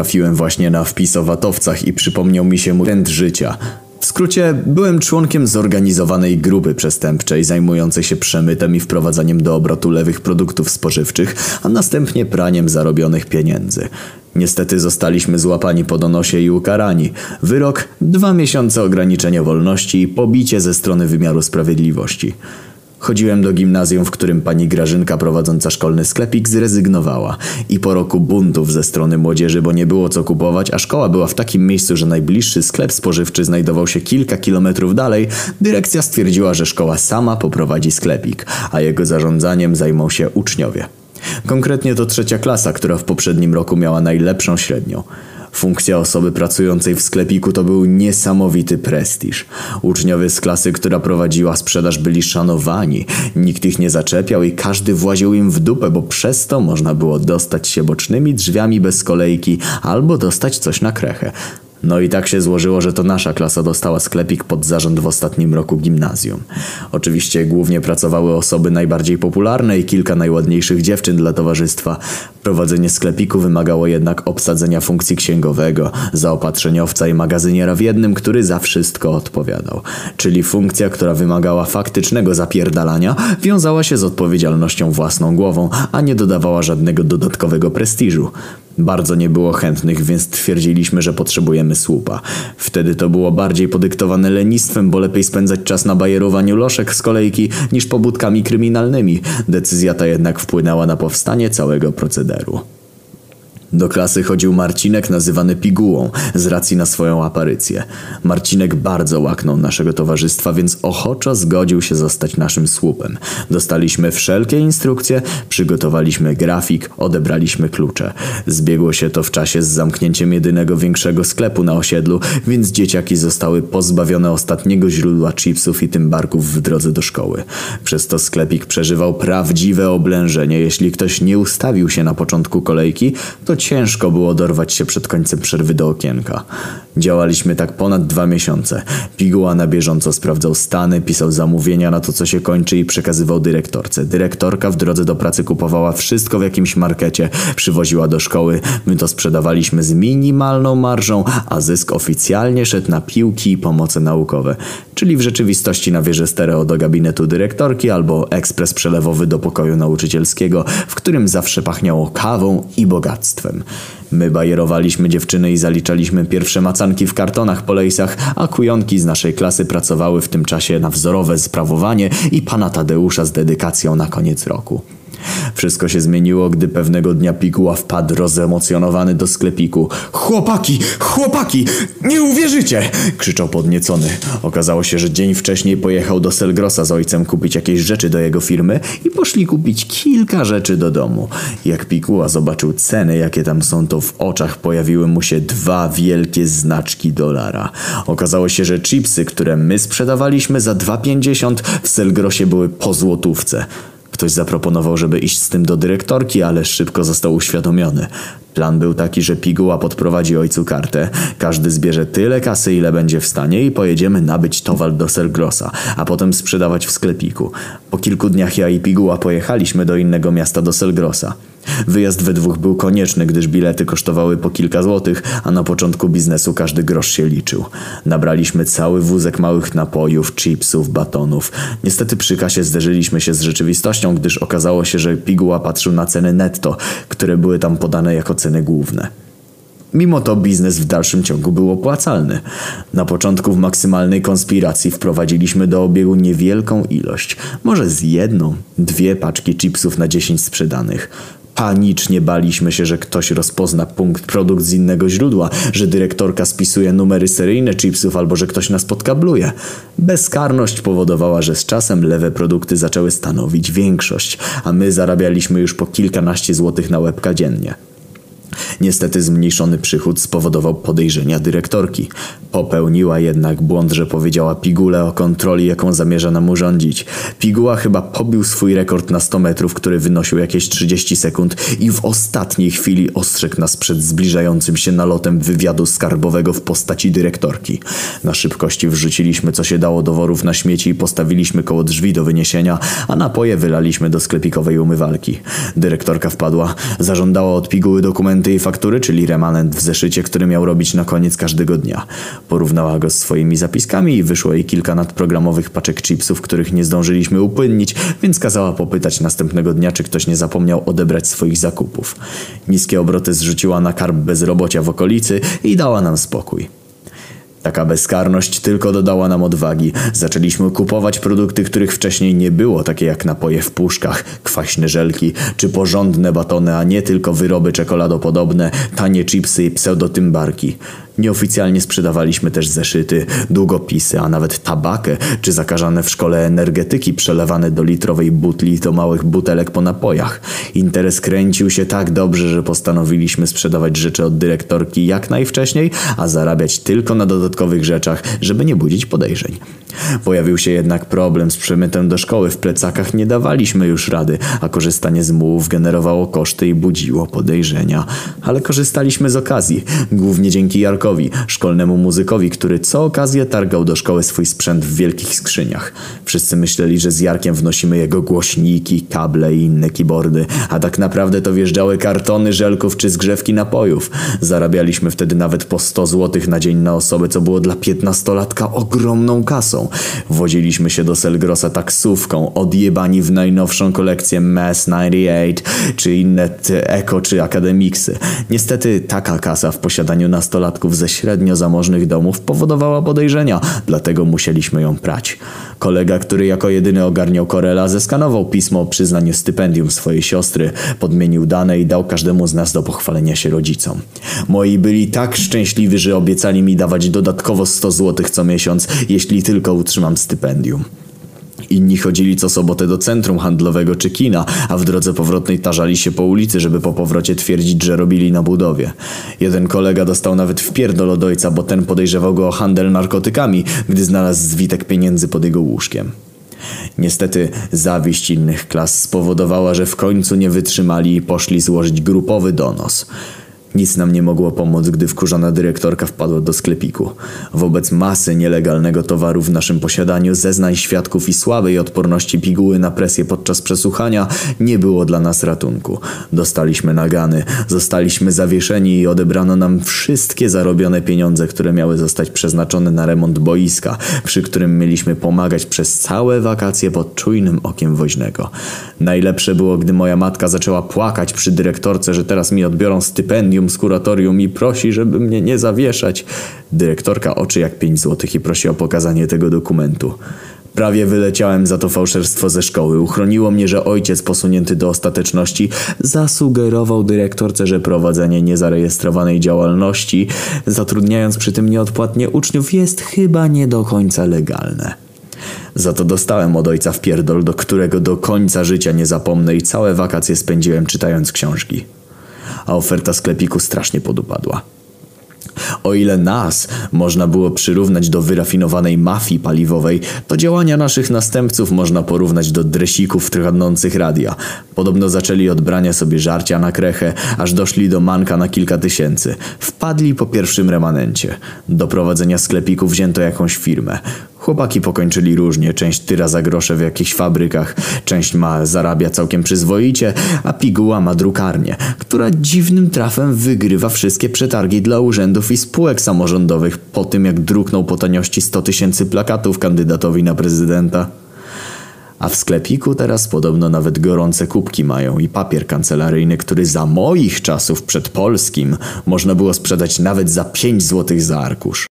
Trafiłem właśnie na wpis o watowcach i przypomniał mi się mój trend życia. W skrócie, byłem członkiem zorganizowanej grupy przestępczej zajmującej się przemytem i wprowadzaniem do obrotu lewych produktów spożywczych, a następnie praniem zarobionych pieniędzy. Niestety zostaliśmy złapani po donosie i ukarani. Wyrok dwa miesiące ograniczenia wolności i pobicie ze strony wymiaru sprawiedliwości. Chodziłem do gimnazjum, w którym pani Grażynka prowadząca szkolny sklepik zrezygnowała. I po roku buntów ze strony młodzieży, bo nie było co kupować, a szkoła była w takim miejscu, że najbliższy sklep spożywczy znajdował się kilka kilometrów dalej, dyrekcja stwierdziła, że szkoła sama poprowadzi sklepik, a jego zarządzaniem zajmą się uczniowie. Konkretnie to trzecia klasa, która w poprzednim roku miała najlepszą średnią. Funkcja osoby pracującej w sklepiku to był niesamowity prestiż. Uczniowie z klasy, która prowadziła sprzedaż byli szanowani, nikt ich nie zaczepiał i każdy właził im w dupę, bo przez to można było dostać się bocznymi drzwiami bez kolejki albo dostać coś na krechę. No i tak się złożyło, że to nasza klasa dostała sklepik pod zarząd w ostatnim roku gimnazjum. Oczywiście głównie pracowały osoby najbardziej popularne i kilka najładniejszych dziewczyn dla towarzystwa. Prowadzenie sklepiku wymagało jednak obsadzenia funkcji księgowego, zaopatrzeniowca i magazyniera w jednym, który za wszystko odpowiadał. Czyli funkcja, która wymagała faktycznego zapierdalania, wiązała się z odpowiedzialnością własną głową, a nie dodawała żadnego dodatkowego prestiżu. Bardzo nie było chętnych, więc twierdziliśmy, że potrzebujemy słupa. Wtedy to było bardziej podyktowane lenistwem, bo lepiej spędzać czas na bajerowaniu loszek z kolejki niż pobudkami kryminalnymi. Decyzja ta jednak wpłynęła na powstanie całego procederu. Do klasy chodził Marcinek nazywany Pigułą z racji na swoją aparycję. Marcinek bardzo łaknął naszego towarzystwa, więc ochoczo zgodził się zostać naszym słupem. Dostaliśmy wszelkie instrukcje, przygotowaliśmy grafik, odebraliśmy klucze. Zbiegło się to w czasie z zamknięciem jedynego większego sklepu na osiedlu, więc dzieciaki zostały pozbawione ostatniego źródła chipsów i tymbarków w drodze do szkoły. Przez to sklepik przeżywał prawdziwe oblężenie. Jeśli ktoś nie ustawił się na początku kolejki, to ciężko było dorwać się przed końcem przerwy do okienka. Działaliśmy tak ponad dwa miesiące. Piguła na bieżąco sprawdzał stany, pisał zamówienia na to, co się kończy i przekazywał dyrektorce. Dyrektorka w drodze do pracy kupowała wszystko w jakimś markecie, przywoziła do szkoły. My to sprzedawaliśmy z minimalną marżą, a zysk oficjalnie szedł na piłki i pomoce naukowe. Czyli w rzeczywistości na wieży stereo do gabinetu dyrektorki albo ekspres przelewowy do pokoju nauczycielskiego, w którym zawsze pachniało kawą i bogactwem. My bajerowaliśmy dziewczyny i zaliczaliśmy pierwsze macanki w kartonach po lejsach, a kujonki z naszej klasy pracowały w tym czasie na wzorowe sprawowanie i pana Tadeusza z dedykacją na koniec roku. Wszystko się zmieniło, gdy pewnego dnia Piguła wpadł rozemocjonowany do sklepiku. Chłopaki! Chłopaki! Nie uwierzycie! krzyczał podniecony. Okazało się, że dzień wcześniej pojechał do Selgrosa z ojcem kupić jakieś rzeczy do jego firmy i poszli kupić kilka rzeczy do domu. Jak Piguła zobaczył ceny, jakie tam są, to w oczach pojawiły mu się dwa wielkie znaczki dolara. Okazało się, że chipsy, które my sprzedawaliśmy za 2,50 w Selgrosie były po złotówce. Ktoś zaproponował, żeby iść z tym do dyrektorki, ale szybko został uświadomiony. Plan był taki, że Piguła podprowadzi ojcu kartę, każdy zbierze tyle kasy, ile będzie w stanie i pojedziemy nabyć towar do Selgrosa, a potem sprzedawać w sklepiku. Po kilku dniach ja i Piguła pojechaliśmy do innego miasta do Selgrosa. Wyjazd we dwóch był konieczny, gdyż bilety kosztowały po kilka złotych, a na początku biznesu każdy grosz się liczył. Nabraliśmy cały wózek małych napojów, chipsów, batonów. Niestety przy kasie zderzyliśmy się z rzeczywistością, gdyż okazało się, że Piguła patrzył na ceny netto, które były tam podane jako ceny główne. Mimo to biznes w dalszym ciągu był opłacalny. Na początku w maksymalnej konspiracji wprowadziliśmy do obiegu niewielką ilość, może z jedną, dwie paczki chipsów na dziesięć sprzedanych. Panicznie baliśmy się, że ktoś rozpozna punkt produkt z innego źródła, że dyrektorka spisuje numery seryjne chipsów albo że ktoś nas podkabluje. Bezkarność powodowała, że z czasem lewe produkty zaczęły stanowić większość, a my zarabialiśmy już po kilkanaście złotych na łebka dziennie. Niestety zmniejszony przychód spowodował podejrzenia dyrektorki. Popełniła jednak błąd, że powiedziała Pigule o kontroli, jaką zamierza nam urządzić. Piguła chyba pobił swój rekord na 100 metrów, który wynosił jakieś 30 sekund i w ostatniej chwili ostrzegł nas przed zbliżającym się nalotem wywiadu skarbowego w postaci dyrektorki. Na szybkości wrzuciliśmy co się dało do worów na śmieci i postawiliśmy koło drzwi do wyniesienia, a napoje wylaliśmy do sklepikowej umywalki. Dyrektorka wpadła, zażądała od piguły dokumenty dokumenty i faktury, czyli remanent w zeszycie, który miał robić na koniec każdego dnia. Porównała go z swoimi zapiskami i wyszło jej kilka nadprogramowych paczek chipsów, których nie zdążyliśmy upłynnić, więc kazała popytać następnego dnia, czy ktoś nie zapomniał odebrać swoich zakupów. Niskie obroty zrzuciła na karb bezrobocia w okolicy i dała nam spokój. Taka bezkarność tylko dodała nam odwagi. Zaczęliśmy kupować produkty, których wcześniej nie było, takie jak napoje w puszkach, kwaśne żelki czy porządne batony, a nie tylko wyroby czekoladopodobne, tanie chipsy i pseudotymbarki. Nieoficjalnie sprzedawaliśmy też zeszyty, długopisy, a nawet tabakę czy zakażane w szkole energetyki przelewane do litrowej butli do małych butelek po napojach. Interes kręcił się tak dobrze, że postanowiliśmy sprzedawać rzeczy od dyrektorki jak najwcześniej, a zarabiać tylko na dodatkowych rzeczach, żeby nie budzić podejrzeń. Pojawił się jednak problem z przemytem do szkoły. W plecakach nie dawaliśmy już rady, a korzystanie z mułów generowało koszty i budziło podejrzenia. Ale korzystaliśmy z okazji, głównie dzięki Jarkowi, szkolnemu muzykowi, który co okazję targał do szkoły swój sprzęt w wielkich skrzyniach. Wszyscy myśleli, że z Jarkiem wnosimy jego głośniki, kable i inne keyboardy, a tak naprawdę to wjeżdżały kartony żelków czy zgrzewki napojów. Zarabialiśmy wtedy nawet po 100 zł na dzień na osobę, co było dla piętnastolatka ogromną kasą. Wodziliśmy się do Selgrosa taksówką, odjebani w najnowszą kolekcję Mass 98, czy inne Eko czy Akademiksy. Niestety taka kasa w posiadaniu nastolatków ze średnio zamożnych domów powodowała podejrzenia, dlatego musieliśmy ją prać. Kolega, który jako jedyny ogarniał Korela, zeskanował pismo o przyznaniu stypendium swojej siostry, podmienił dane i dał każdemu z nas do pochwalenia się rodzicom. Moi byli tak szczęśliwi, że obiecali mi dawać dodatkowo 100 zł co miesiąc, jeśli tylko utrzymam stypendium. Inni chodzili co sobotę do centrum handlowego czy kina, a w drodze powrotnej tarzali się po ulicy, żeby po powrocie twierdzić, że robili na budowie. Jeden kolega dostał nawet wpierdol od ojca, bo ten podejrzewał go o handel narkotykami, gdy znalazł zwitek pieniędzy pod jego łóżkiem. Niestety zawiść innych klas spowodowała, że w końcu nie wytrzymali i poszli złożyć grupowy donos. Nic nam nie mogło pomóc, gdy wkurzona dyrektorka wpadła do sklepiku. Wobec masy nielegalnego towaru w naszym posiadaniu, zeznań świadków i słabej odporności piguły na presję podczas przesłuchania nie było dla nas ratunku. Dostaliśmy nagany, zostaliśmy zawieszeni i odebrano nam wszystkie zarobione pieniądze, które miały zostać przeznaczone na remont boiska, przy którym mieliśmy pomagać przez całe wakacje pod czujnym okiem woźnego. Najlepsze było, gdy moja matka zaczęła płakać przy dyrektorce, że teraz mi odbiorą stypendium z kuratorium i prosi, żeby mnie nie zawieszać. Dyrektorka oczy jak pięć złotych i prosi o pokazanie tego dokumentu. Prawie wyleciałem za to fałszerstwo ze szkoły. Uchroniło mnie, że ojciec posunięty do ostateczności zasugerował dyrektorce, że prowadzenie niezarejestrowanej działalności, zatrudniając przy tym nieodpłatnie uczniów, jest chyba nie do końca legalne. Za to dostałem od ojca wpierdol, do którego do końca życia nie zapomnę i całe wakacje spędziłem czytając książki a oferta sklepiku strasznie podupadła. O ile nas można było przyrównać do wyrafinowanej mafii paliwowej, to działania naszych następców można porównać do dresików kradnących radia. Podobno zaczęli od brania sobie żarcia na krechę, aż doszli do manka na kilka tysięcy. Wpadli po pierwszym remanencie. Do prowadzenia sklepiku wzięto jakąś firmę. Chłopaki pokończyli różnie, część tyra za grosze w jakichś fabrykach, część ma zarabia całkiem przyzwoicie, a piguła ma drukarnię, która dziwnym trafem wygrywa wszystkie przetargi dla urzędów i spółek samorządowych po tym jak druknął po taniości 100 tysięcy plakatów kandydatowi na prezydenta. A w sklepiku teraz podobno nawet gorące kubki mają i papier kancelaryjny, który za moich czasów przed polskim można było sprzedać nawet za 5 złotych za arkusz.